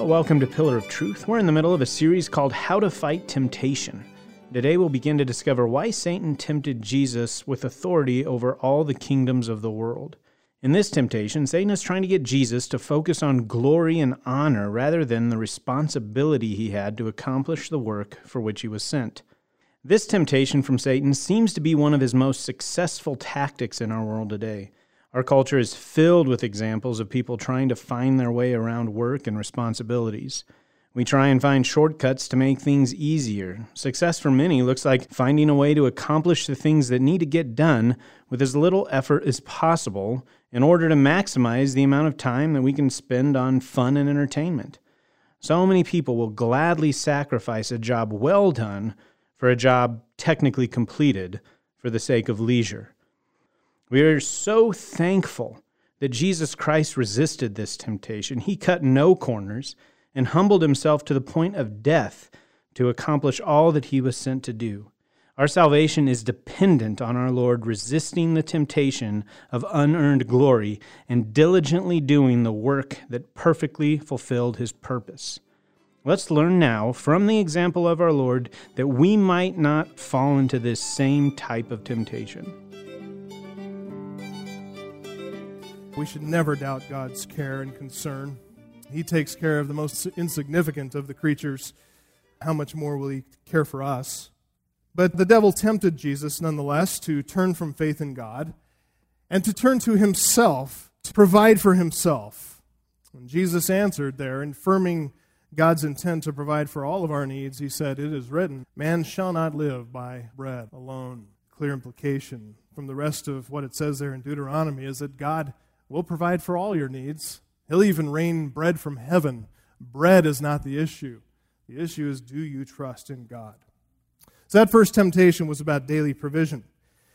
Well, welcome to Pillar of Truth. We're in the middle of a series called How to Fight Temptation. Today we'll begin to discover why Satan tempted Jesus with authority over all the kingdoms of the world. In this temptation, Satan is trying to get Jesus to focus on glory and honor rather than the responsibility he had to accomplish the work for which he was sent. This temptation from Satan seems to be one of his most successful tactics in our world today. Our culture is filled with examples of people trying to find their way around work and responsibilities. We try and find shortcuts to make things easier. Success for many looks like finding a way to accomplish the things that need to get done with as little effort as possible in order to maximize the amount of time that we can spend on fun and entertainment. So many people will gladly sacrifice a job well done for a job technically completed for the sake of leisure. We are so thankful that Jesus Christ resisted this temptation. He cut no corners and humbled himself to the point of death to accomplish all that he was sent to do. Our salvation is dependent on our Lord resisting the temptation of unearned glory and diligently doing the work that perfectly fulfilled his purpose. Let's learn now from the example of our Lord that we might not fall into this same type of temptation. We should never doubt God's care and concern. He takes care of the most insignificant of the creatures. How much more will He care for us? But the devil tempted Jesus, nonetheless, to turn from faith in God and to turn to himself, to provide for himself. And Jesus answered there, affirming God's intent to provide for all of our needs. He said, It is written, Man shall not live by bread alone. Clear implication from the rest of what it says there in Deuteronomy is that God will provide for all your needs. He'll even rain bread from heaven. Bread is not the issue. The issue is do you trust in God? So that first temptation was about daily provision.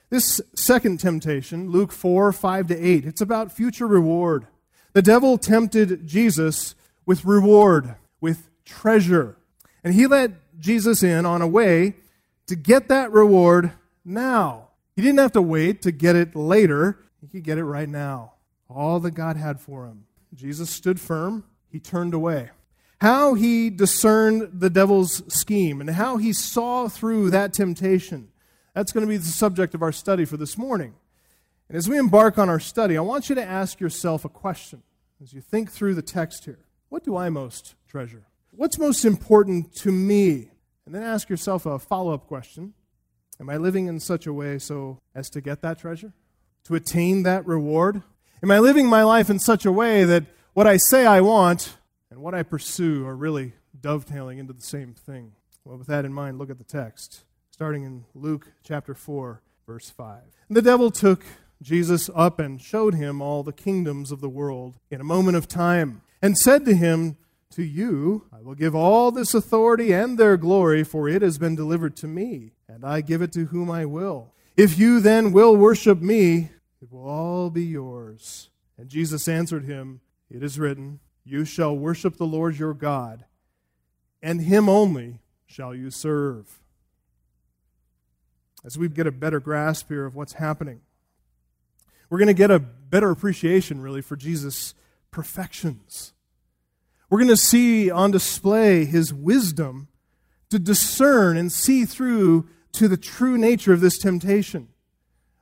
This second temptation, Luke 4 5 to 8, it's about future reward. The devil tempted Jesus with reward, with treasure. And he let Jesus in on a way to get that reward now. He didn't have to wait to get it later, he could get it right now all that God had for him. Jesus stood firm, he turned away. How he discerned the devil's scheme and how he saw through that temptation. That's going to be the subject of our study for this morning. And as we embark on our study, I want you to ask yourself a question as you think through the text here. What do I most treasure? What's most important to me? And then ask yourself a follow up question Am I living in such a way so as to get that treasure? To attain that reward? Am I living my life in such a way that what I say I want and what I pursue are really dovetailing into the same thing? Well, with that in mind, look at the text, starting in Luke chapter 4, verse 5. And the devil took Jesus up and showed him all the kingdoms of the world in a moment of time, and said to him, To you I will give all this authority and their glory, for it has been delivered to me, and I give it to whom I will. If you then will worship me, it will all be yours. And Jesus answered him, It is written, You shall worship the Lord your God, and him only shall you serve. As we get a better grasp here of what's happening, we're going to get a better appreciation, really, for Jesus' perfections. We're going to see on display his wisdom to discern and see through to the true nature of this temptation.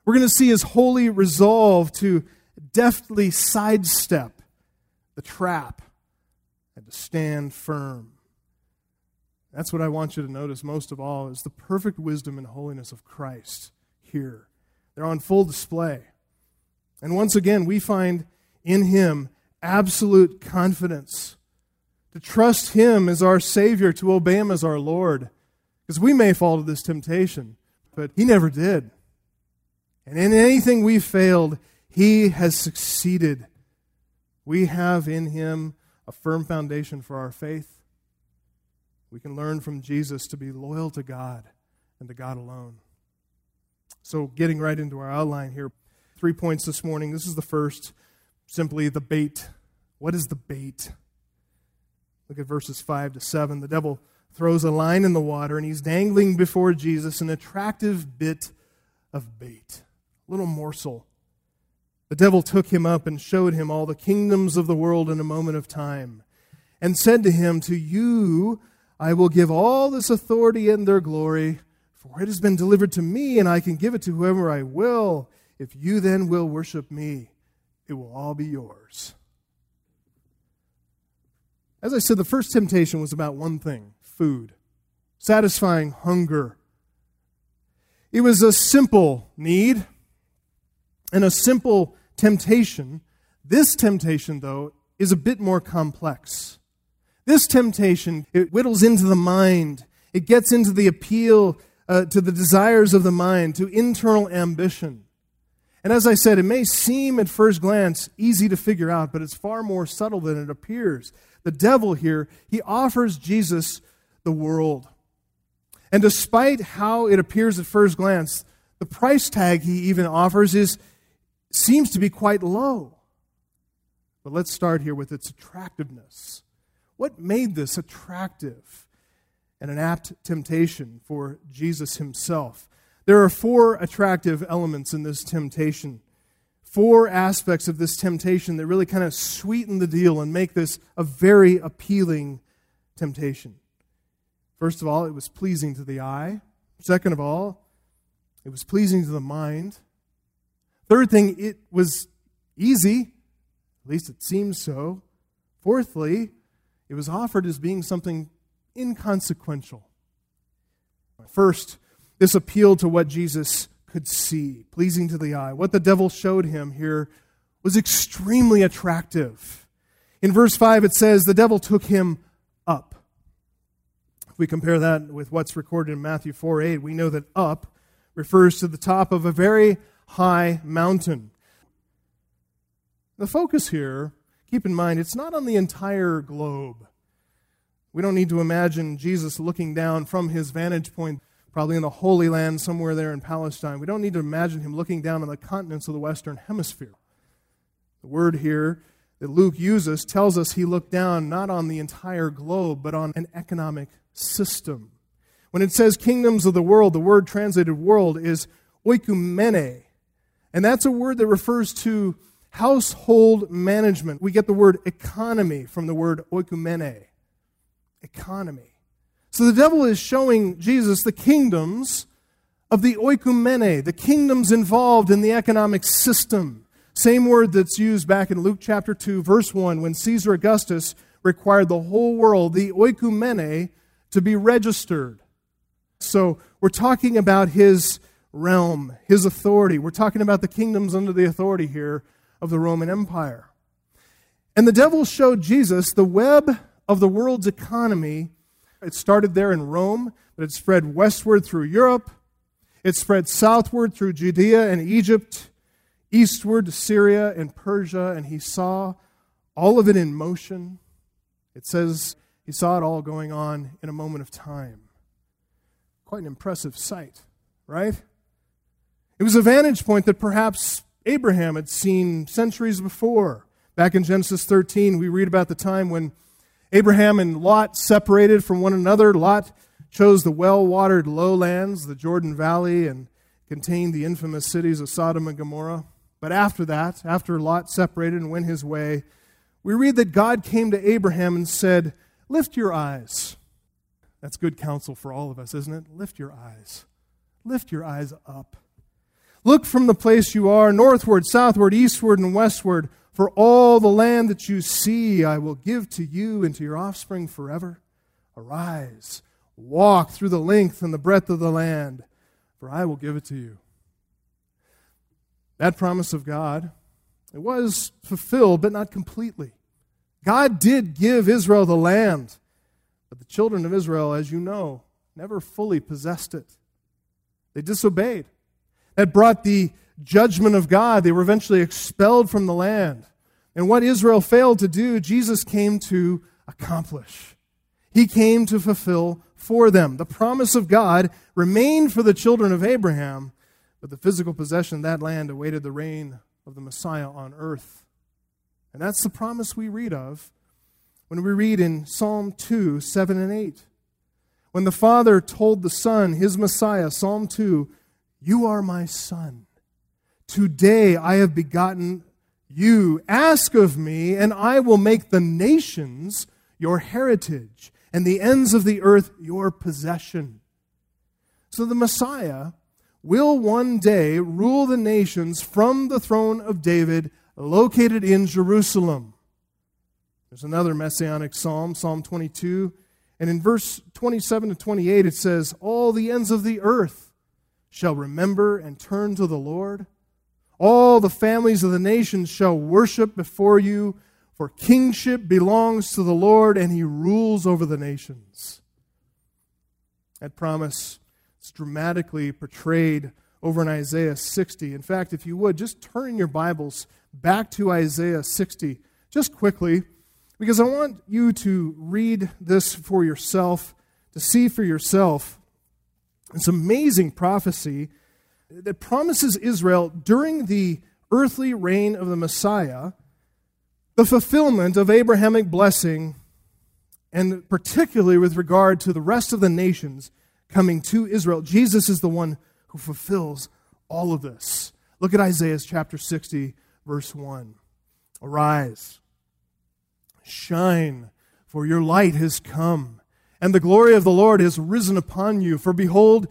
We're going to see his holy resolve to deftly sidestep the trap and to stand firm. That's what I want you to notice most of all is the perfect wisdom and holiness of Christ here. They're on full display. And once again, we find in him absolute confidence. To trust him as our Savior, to obey him as our Lord. Because we may fall to this temptation, but he never did. And in anything we failed, he has succeeded. We have in him a firm foundation for our faith. We can learn from Jesus to be loyal to God and to God alone. So, getting right into our outline here, three points this morning. This is the first simply the bait. What is the bait? Look at verses 5 to 7. The devil throws a line in the water, and he's dangling before Jesus an attractive bit of bait little morsel. The devil took him up and showed him all the kingdoms of the world in a moment of time. and said to him, To you I will give all this authority and their glory, for it has been delivered to me, and I can give it to whoever I will. If you then will worship me, it will all be yours. As I said, the first temptation was about one thing food, satisfying hunger. It was a simple need and a simple temptation. This temptation, though, is a bit more complex. This temptation, it whittles into the mind. It gets into the appeal uh, to the desires of the mind, to internal ambition. And as I said, it may seem at first glance easy to figure out, but it's far more subtle than it appears. The devil here, he offers Jesus the world. And despite how it appears at first glance, the price tag he even offers is seems to be quite low. But let's start here with its attractiveness. What made this attractive and an apt temptation for Jesus himself? There are four attractive elements in this temptation. Four aspects of this temptation that really kind of sweeten the deal and make this a very appealing temptation. First of all, it was pleasing to the eye. Second of all, it was pleasing to the mind. Third thing, it was easy. At least it seems so. Fourthly, it was offered as being something inconsequential. First, this appealed to what Jesus could see, pleasing to the eye. What the devil showed him here was extremely attractive. In verse 5, it says, The devil took him up. If we compare that with what's recorded in Matthew 4 8, we know that up refers to the top of a very high mountain. The focus here, keep in mind, it's not on the entire globe. We don't need to imagine Jesus looking down from his vantage point, probably in the Holy Land somewhere there in Palestine. We don't need to imagine him looking down on the continents of the Western Hemisphere. The word here that Luke uses tells us he looked down not on the entire globe, but on an economic system. When it says kingdoms of the world, the word translated world is oikumene. And that's a word that refers to household management. We get the word economy from the word oikumene. Economy. So the devil is showing Jesus the kingdoms of the oikumene, the kingdoms involved in the economic system. Same word that's used back in Luke chapter 2, verse 1, when Caesar Augustus required the whole world, the oikumene, to be registered. So we're talking about his realm, his authority. We're talking about the kingdoms under the authority here of the Roman Empire. And the devil showed Jesus the web of the world's economy. It started there in Rome, but it spread westward through Europe. It spread southward through Judea and Egypt, eastward to Syria and Persia, and he saw all of it in motion. It says he saw it all going on in a moment of time. Quite an impressive sight, right? It was a vantage point that perhaps Abraham had seen centuries before. Back in Genesis 13, we read about the time when Abraham and Lot separated from one another. Lot chose the well watered lowlands, the Jordan Valley, and contained the infamous cities of Sodom and Gomorrah. But after that, after Lot separated and went his way, we read that God came to Abraham and said, Lift your eyes. That's good counsel for all of us, isn't it? Lift your eyes. Lift your eyes up. Look from the place you are, northward, southward, eastward, and westward. For all the land that you see, I will give to you and to your offspring forever. Arise, walk through the length and the breadth of the land, for I will give it to you. That promise of God, it was fulfilled, but not completely. God did give Israel the land, but the children of Israel, as you know, never fully possessed it. They disobeyed that brought the judgment of God. They were eventually expelled from the land. And what Israel failed to do, Jesus came to accomplish. He came to fulfill for them. The promise of God remained for the children of Abraham, but the physical possession of that land awaited the reign of the Messiah on earth. And that's the promise we read of when we read in Psalm 2 7 and 8. When the Father told the Son, his Messiah, Psalm 2, you are my son. Today I have begotten you. Ask of me, and I will make the nations your heritage, and the ends of the earth your possession. So the Messiah will one day rule the nations from the throne of David located in Jerusalem. There's another messianic psalm, Psalm 22. And in verse 27 to 28, it says, All the ends of the earth shall remember and turn to the Lord. All the families of the nations shall worship before you, for kingship belongs to the Lord, and he rules over the nations. That promise is dramatically portrayed over in Isaiah 60. In fact, if you would, just turn your Bibles back to Isaiah 60 just quickly, because I want you to read this for yourself, to see for yourself. It's amazing prophecy that promises Israel during the earthly reign of the Messiah the fulfillment of Abrahamic blessing, and particularly with regard to the rest of the nations coming to Israel. Jesus is the one who fulfills all of this. Look at Isaiah chapter 60, verse 1. Arise, shine, for your light has come, and the glory of the Lord has risen upon you. For behold,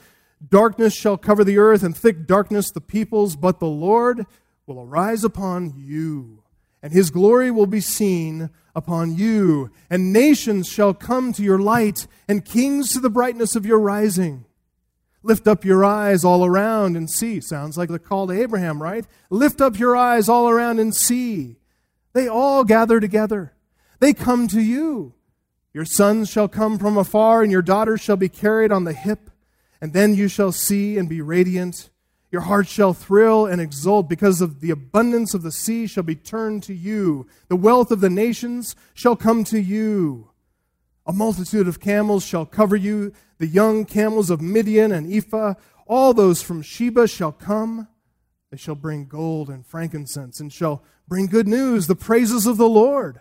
darkness shall cover the earth, and thick darkness the peoples, but the Lord will arise upon you, and his glory will be seen upon you. And nations shall come to your light, and kings to the brightness of your rising. Lift up your eyes all around and see. Sounds like the call to Abraham, right? Lift up your eyes all around and see. They all gather together. They come to you. Your sons shall come from afar, and your daughters shall be carried on the hip. And then you shall see and be radiant. Your heart shall thrill and exult because of the abundance of the sea shall be turned to you. The wealth of the nations shall come to you. A multitude of camels shall cover you. The young camels of Midian and Ephah, all those from Sheba shall come. They shall bring gold and frankincense and shall bring good news, the praises of the Lord.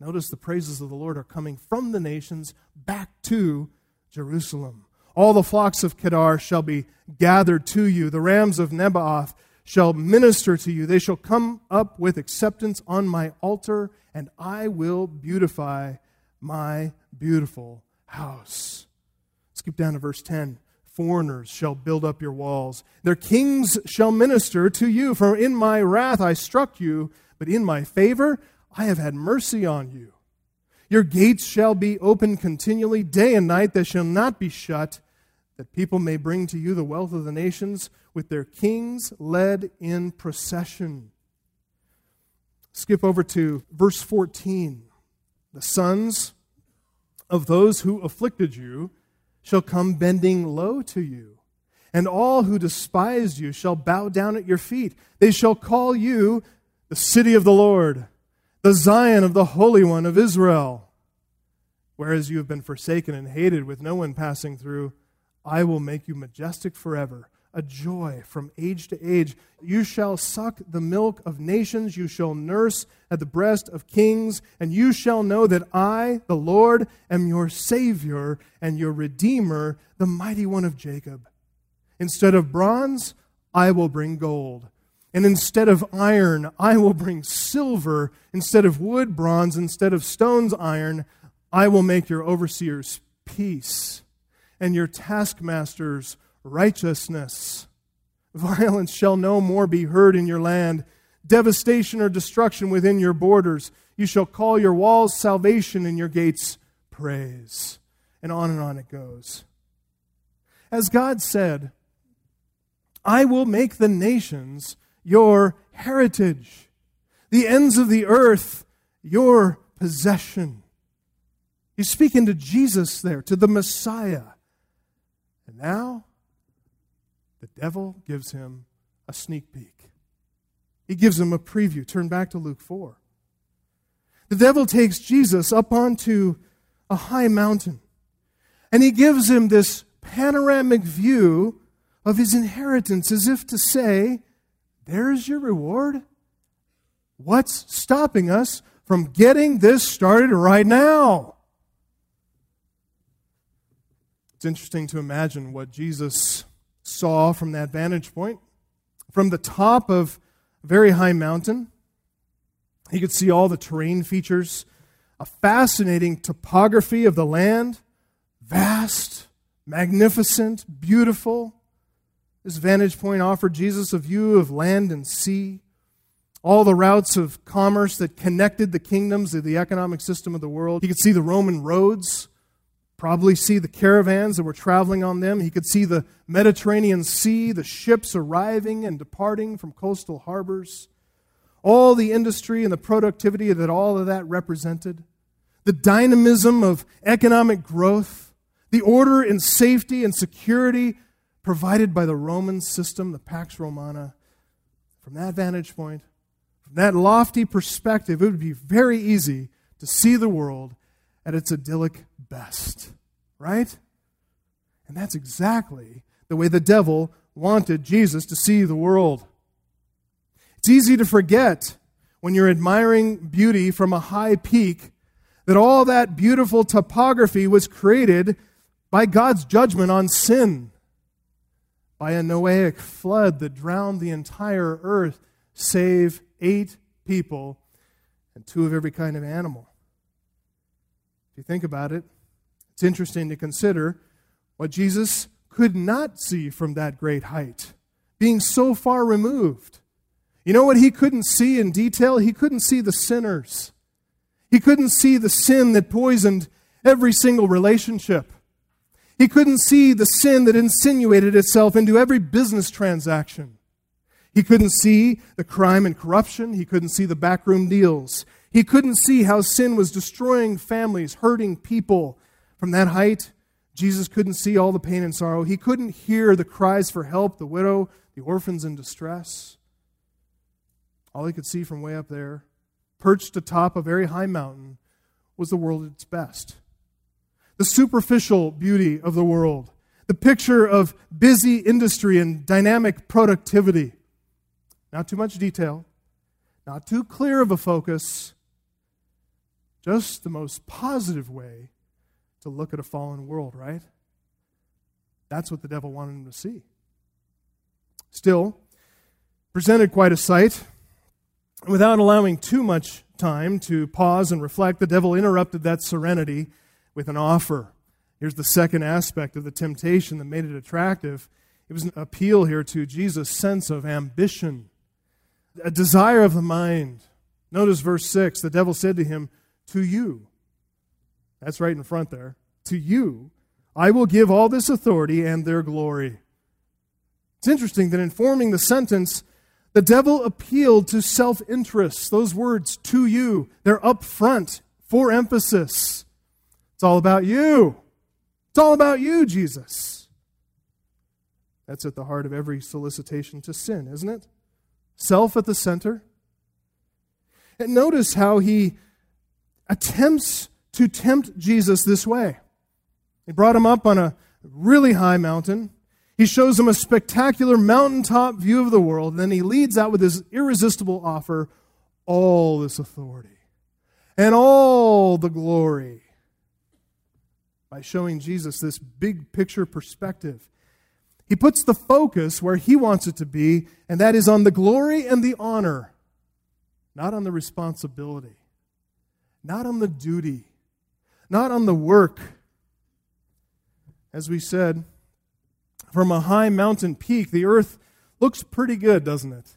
Notice the praises of the Lord are coming from the nations back to Jerusalem. All the flocks of Kedar shall be gathered to you. The rams of Nebaioth shall minister to you. They shall come up with acceptance on my altar, and I will beautify my beautiful house. Skip down to verse 10. Foreigners shall build up your walls. Their kings shall minister to you. For in my wrath I struck you, but in my favor I have had mercy on you. Your gates shall be open continually, day and night, they shall not be shut that people may bring to you the wealth of the nations with their kings led in procession. Skip over to verse 14. The sons of those who afflicted you shall come bending low to you, and all who despised you shall bow down at your feet. They shall call you the city of the Lord, the Zion of the Holy One of Israel. Whereas you have been forsaken and hated with no one passing through, I will make you majestic forever, a joy from age to age. You shall suck the milk of nations, you shall nurse at the breast of kings, and you shall know that I, the Lord, am your Savior and your Redeemer, the mighty one of Jacob. Instead of bronze, I will bring gold. And instead of iron, I will bring silver. Instead of wood, bronze. Instead of stones, iron. I will make your overseers peace and your taskmasters righteousness. Violence shall no more be heard in your land, devastation or destruction within your borders. You shall call your walls salvation and your gates praise. And on and on it goes. As God said, I will make the nations your heritage, the ends of the earth your possession. He's speaking to Jesus there, to the Messiah. And now, the devil gives him a sneak peek. He gives him a preview. Turn back to Luke 4. The devil takes Jesus up onto a high mountain and he gives him this panoramic view of his inheritance as if to say, There's your reward. What's stopping us from getting this started right now? It's interesting to imagine what Jesus saw from that vantage point. From the top of a very high mountain, he could see all the terrain features a fascinating topography of the land, vast, magnificent, beautiful. This vantage point offered Jesus a view of land and sea, all the routes of commerce that connected the kingdoms of the economic system of the world. He could see the Roman roads, probably see the caravans that were traveling on them. He could see the Mediterranean Sea, the ships arriving and departing from coastal harbors, all the industry and the productivity that all of that represented, the dynamism of economic growth, the order and safety and security provided by the Roman system, the Pax Romana. From that vantage point, from that lofty perspective, it would be very easy to see the world at its idyllic best, right? And that's exactly the way the devil wanted Jesus to see the world. It's easy to forget when you're admiring beauty from a high peak that all that beautiful topography was created by God's judgment on sin, by a Noahic flood that drowned the entire earth, save eight people and two of every kind of animal. If you think about it, it's interesting to consider what Jesus could not see from that great height, being so far removed. You know what he couldn't see in detail? He couldn't see the sinners. He couldn't see the sin that poisoned every single relationship. He couldn't see the sin that insinuated itself into every business transaction. He couldn't see the crime and corruption. He couldn't see the backroom deals. He couldn't see how sin was destroying families, hurting people. From that height, Jesus couldn't see all the pain and sorrow. He couldn't hear the cries for help, the widow, the orphans in distress. All he could see from way up there, perched atop a very high mountain, was the world at its best. The superficial beauty of the world, the picture of busy industry and dynamic productivity. Not too much detail, not too clear of a focus, just the most positive way to look at a fallen world, right? That's what the devil wanted him to see. Still, presented quite a sight. Without allowing too much time to pause and reflect, the devil interrupted that serenity with an offer. Here's the second aspect of the temptation that made it attractive. It was an appeal here to Jesus' sense of ambition, a desire of the mind. Notice verse 6 the devil said to him, To you, that's right in front there, to you, I will give all this authority and their glory. It's interesting that in forming the sentence, the devil appealed to self interest. Those words, to you, they're up front for emphasis. It's all about you. It's all about you, Jesus. That's at the heart of every solicitation to sin, isn't it? Self at the center. And notice how he attempts to tempt Jesus this way. He brought him up on a really high mountain. He shows him a spectacular mountaintop view of the world. And then he leads out with his irresistible offer all this authority and all the glory by showing Jesus this big picture perspective. He puts the focus where he wants it to be, and that is on the glory and the honor, not on the responsibility, not on the duty, not on the work. As we said, from a high mountain peak, the earth looks pretty good, doesn't it?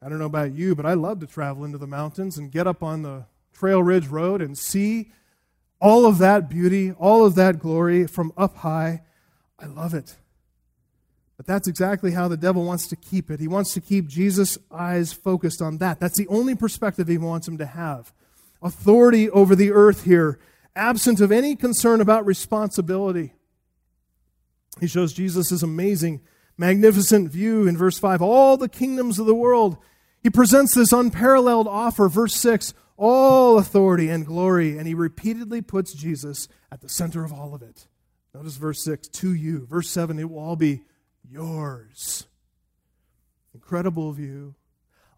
I don't know about you, but I love to travel into the mountains and get up on the Trail Ridge Road and see all of that beauty, all of that glory from up high. I love it. But that's exactly how the devil wants to keep it. He wants to keep Jesus' eyes focused on that. That's the only perspective he wants him to have. Authority over the earth here, absent of any concern about responsibility. He shows Jesus' amazing, magnificent view in verse 5 all the kingdoms of the world. He presents this unparalleled offer, verse 6 all authority and glory, and he repeatedly puts Jesus at the center of all of it. Notice verse 6 to you. Verse 7 it will all be yours. Incredible view,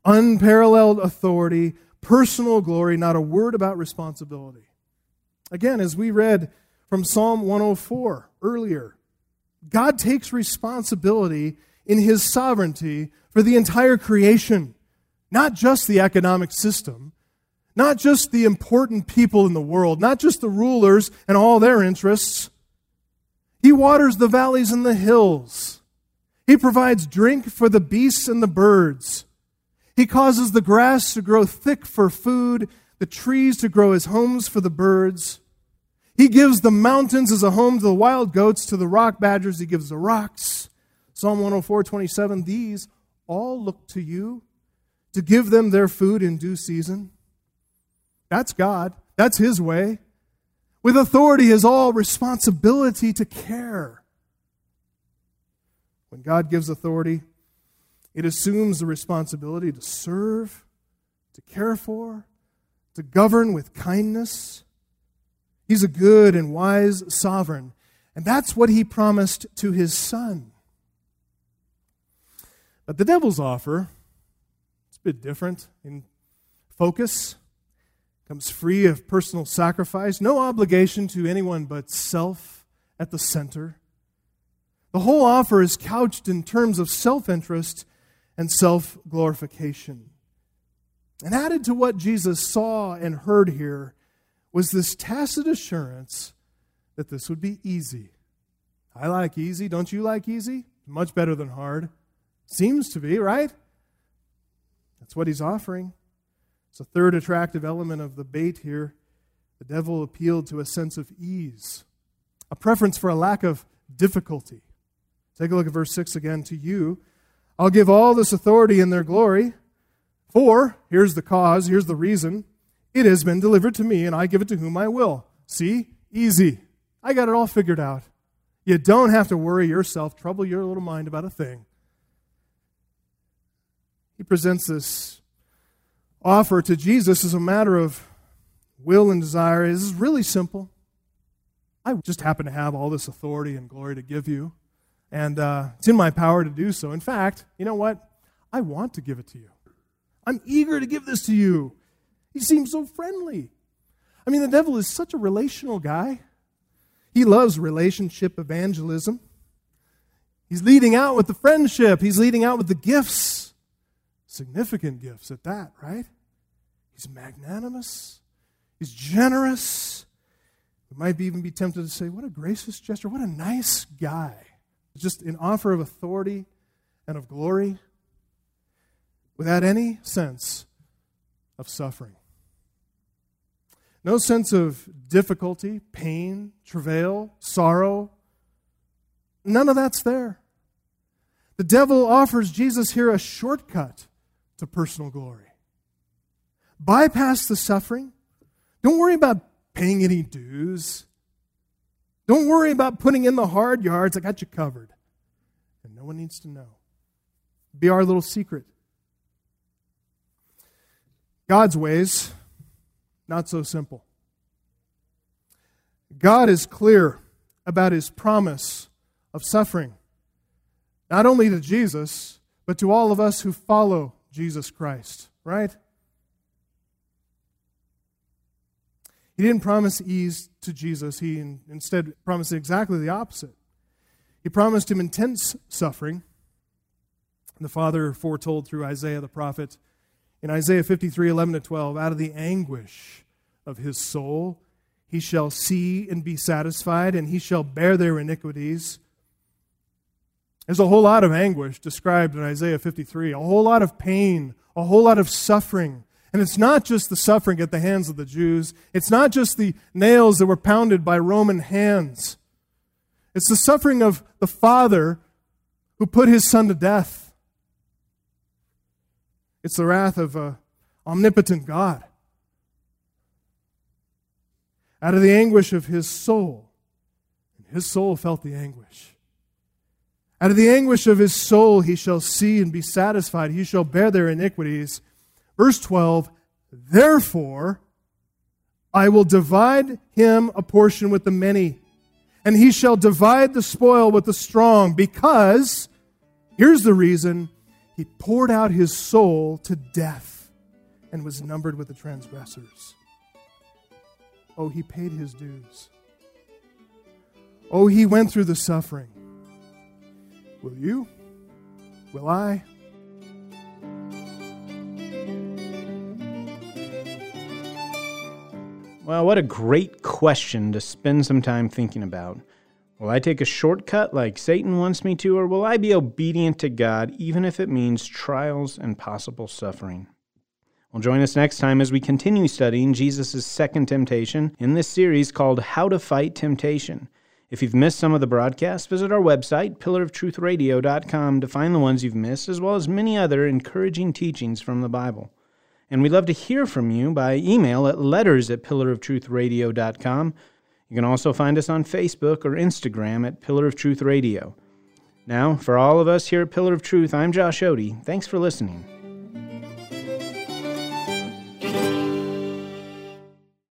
unparalleled authority, personal glory, not a word about responsibility. Again, as we read from Psalm 104 earlier, God takes responsibility in his sovereignty for the entire creation, not just the economic system, not just the important people in the world, not just the rulers and all their interests. He waters the valleys and the hills. He provides drink for the beasts and the birds. He causes the grass to grow thick for food, the trees to grow as homes for the birds. He gives the mountains as a home to the wild goats, to the rock badgers, he gives the rocks. Psalm 104 27 These all look to you to give them their food in due season. That's God, that's His way. With authority is all responsibility to care. When God gives authority, it assumes the responsibility to serve, to care for, to govern with kindness. He's a good and wise sovereign. And that's what he promised to his son. But the devil's offer, it's a bit different in focus. Comes free of personal sacrifice, no obligation to anyone but self at the center. The whole offer is couched in terms of self interest and self glorification. And added to what Jesus saw and heard here was this tacit assurance that this would be easy. I like easy. Don't you like easy? Much better than hard. Seems to be, right? That's what he's offering. It's a third attractive element of the bait here. The devil appealed to a sense of ease, a preference for a lack of difficulty. Take a look at verse 6 again. To you, I'll give all this authority in their glory. For, here's the cause, here's the reason it has been delivered to me, and I give it to whom I will. See? Easy. I got it all figured out. You don't have to worry yourself, trouble your little mind about a thing. He presents this offer to Jesus as a matter of will and desire. Is really simple. I just happen to have all this authority and glory to give you, and uh, it's in my power to do so. In fact, you know what? I want to give it to you. I'm eager to give this to you. He seems so friendly. I mean, the devil is such a relational guy. He loves relationship evangelism. He's leading out with the friendship, he's leading out with the gifts. Significant gifts at that, right? He's magnanimous, he's generous. We might even be tempted to say, What a gracious gesture, what a nice guy. Just an offer of authority and of glory without any sense of suffering. No sense of difficulty, pain, travail, sorrow. None of that's there. The devil offers Jesus here a shortcut to personal glory. Bypass the suffering. Don't worry about paying any dues. Don't worry about putting in the hard yards. I got you covered. And no one needs to know. Be our little secret. God's ways not so simple. God is clear about his promise of suffering, not only to Jesus, but to all of us who follow Jesus Christ, right? He didn't promise ease to Jesus. He instead promised exactly the opposite. He promised him intense suffering. The Father foretold through Isaiah the prophet in Isaiah 53 11 to 12, out of the anguish of his soul, he shall see and be satisfied, and he shall bear their iniquities. There's a whole lot of anguish described in Isaiah 53, a whole lot of pain, a whole lot of suffering. And it's not just the suffering at the hands of the Jews, it's not just the nails that were pounded by Roman hands. It's the suffering of the Father who put his Son to death. It's the wrath of an omnipotent God. Out of the anguish of his soul, his soul felt the anguish. Out of the anguish of his soul, he shall see and be satisfied. He shall bear their iniquities. Verse 12, therefore, I will divide him a portion with the many, and he shall divide the spoil with the strong, because, here's the reason, he poured out his soul to death and was numbered with the transgressors. Oh, he paid his dues. Oh, he went through the suffering. Will you? Will I? Well, what a great question to spend some time thinking about. Will I take a shortcut like Satan wants me to, or will I be obedient to God even if it means trials and possible suffering? Well, join us next time as we continue studying Jesus' second temptation in this series called How to Fight Temptation. If you've missed some of the broadcasts, visit our website, pillaroftruthradio.com, to find the ones you've missed, as well as many other encouraging teachings from the Bible. And we'd love to hear from you by email at letters at pillaroftruthradio.com. You can also find us on Facebook or Instagram at Pillar of Truth Radio. Now, for all of us here at Pillar of Truth, I'm Josh Odie. Thanks for listening.